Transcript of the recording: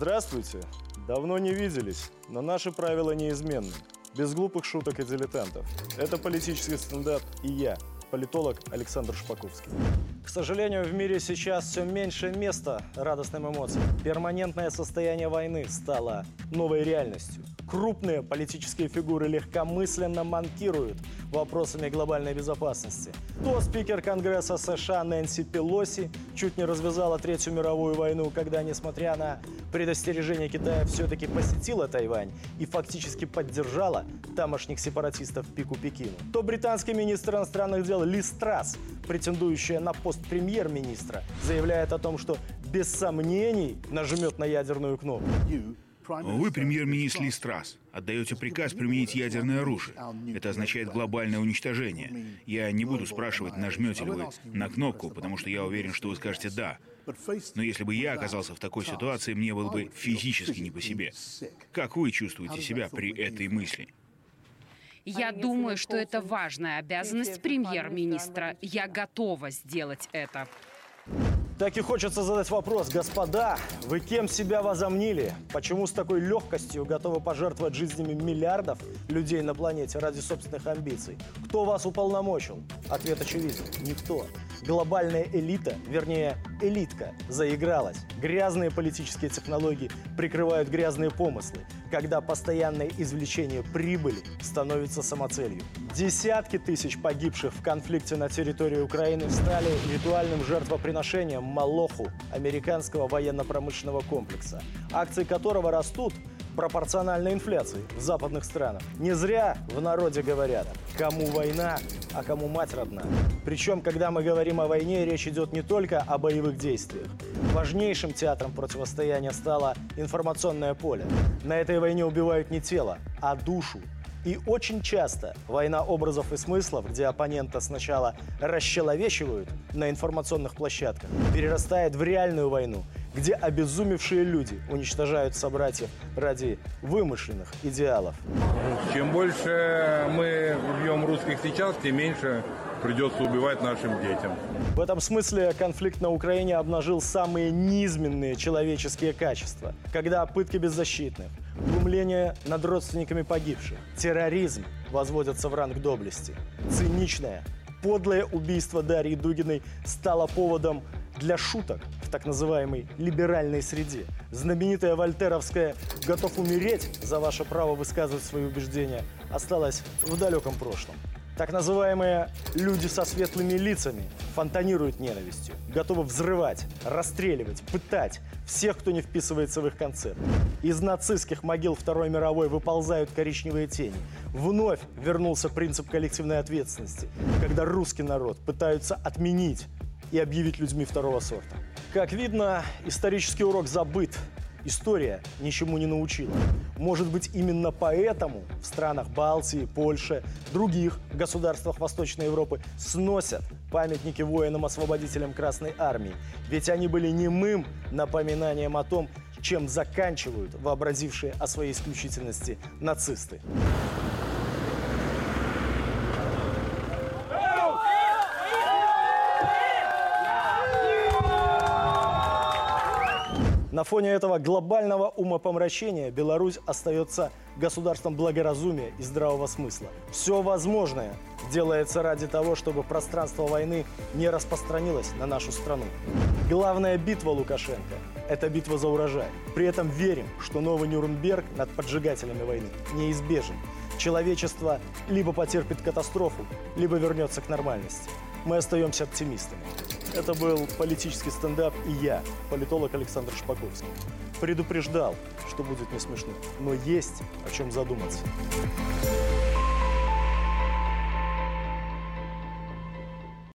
Здравствуйте. Давно не виделись, но наши правила неизменны. Без глупых шуток и дилетантов. Это политический стендап и я, политолог Александр Шпаковский. К сожалению, в мире сейчас все меньше места радостным эмоциям. Перманентное состояние войны стало новой реальностью. Крупные политические фигуры легкомысленно манкируют вопросами глобальной безопасности. То спикер Конгресса США Нэнси Пелоси чуть не развязала Третью мировую войну, когда, несмотря на предостережение Китая, все-таки посетила Тайвань и фактически поддержала тамошних сепаратистов пику Пекину. То британский министр иностранных дел Ли Страс, претендующая на пост премьер-министра, заявляет о том, что без сомнений нажмет на ядерную кнопку. Вы, премьер-министр Ли Страс, отдаете приказ применить ядерное оружие. Это означает глобальное уничтожение. Я не буду спрашивать, нажмете ли вы на кнопку, потому что я уверен, что вы скажете «да». Но если бы я оказался в такой ситуации, мне было бы физически не по себе. Как вы чувствуете себя при этой мысли? Я думаю, что это важная обязанность премьер-министра. Я готова сделать это. Так и хочется задать вопрос, господа, вы кем себя возомнили? Почему с такой легкостью готовы пожертвовать жизнями миллиардов людей на планете ради собственных амбиций? Кто вас уполномочил? Ответ очевиден. Никто. Глобальная элита, вернее, элитка, заигралась. Грязные политические технологии прикрывают грязные помыслы, когда постоянное извлечение прибыли становится самоцелью. Десятки тысяч погибших в конфликте на территории Украины стали ритуальным жертвоприношением Малоху, американского военно-промышленного комплекса, акции которого растут пропорционально инфляции в западных странах. Не зря в народе говорят, кому война, а кому мать родна. Причем, когда мы говорим о войне, речь идет не только о боевых действиях. Важнейшим театром противостояния стало информационное поле. На этой войне убивают не тело, а душу. И очень часто война образов и смыслов, где оппонента сначала расчеловечивают на информационных площадках, перерастает в реальную войну, где обезумевшие люди уничтожают собратьев ради вымышленных идеалов. Чем больше мы убьем русских сейчас, тем меньше придется убивать нашим детям. В этом смысле конфликт на Украине обнажил самые низменные человеческие качества, когда пытки беззащитных, глумление над родственниками погибших, терроризм возводятся в ранг доблести, циничное, подлое убийство Дарьи Дугиной стало поводом для шуток в так называемой либеральной среде. Знаменитая вольтеровская «готов умереть за ваше право высказывать свои убеждения» осталась в далеком прошлом. Так называемые «люди со светлыми лицами» фонтанируют ненавистью, готовы взрывать, расстреливать, пытать всех, кто не вписывается в их концепт. Из нацистских могил Второй мировой выползают коричневые тени. Вновь вернулся принцип коллективной ответственности, когда русский народ пытаются отменить и объявить людьми второго сорта. Как видно, исторический урок забыт, История ничему не научила. Может быть, именно поэтому в странах Балтии, Польши, других государствах Восточной Европы сносят памятники воинам-освободителям Красной Армии. Ведь они были немым напоминанием о том, чем заканчивают вообразившие о своей исключительности нацисты. На фоне этого глобального умопомрачения Беларусь остается государством благоразумия и здравого смысла. Все возможное делается ради того, чтобы пространство войны не распространилось на нашу страну. Главная битва Лукашенко – это битва за урожай. При этом верим, что новый Нюрнберг над поджигателями войны неизбежен. Человечество либо потерпит катастрофу, либо вернется к нормальности. Мы остаемся оптимистами. Это был политический стендап и я, политолог Александр Шпаковский. Предупреждал, что будет не смешно, но есть о чем задуматься.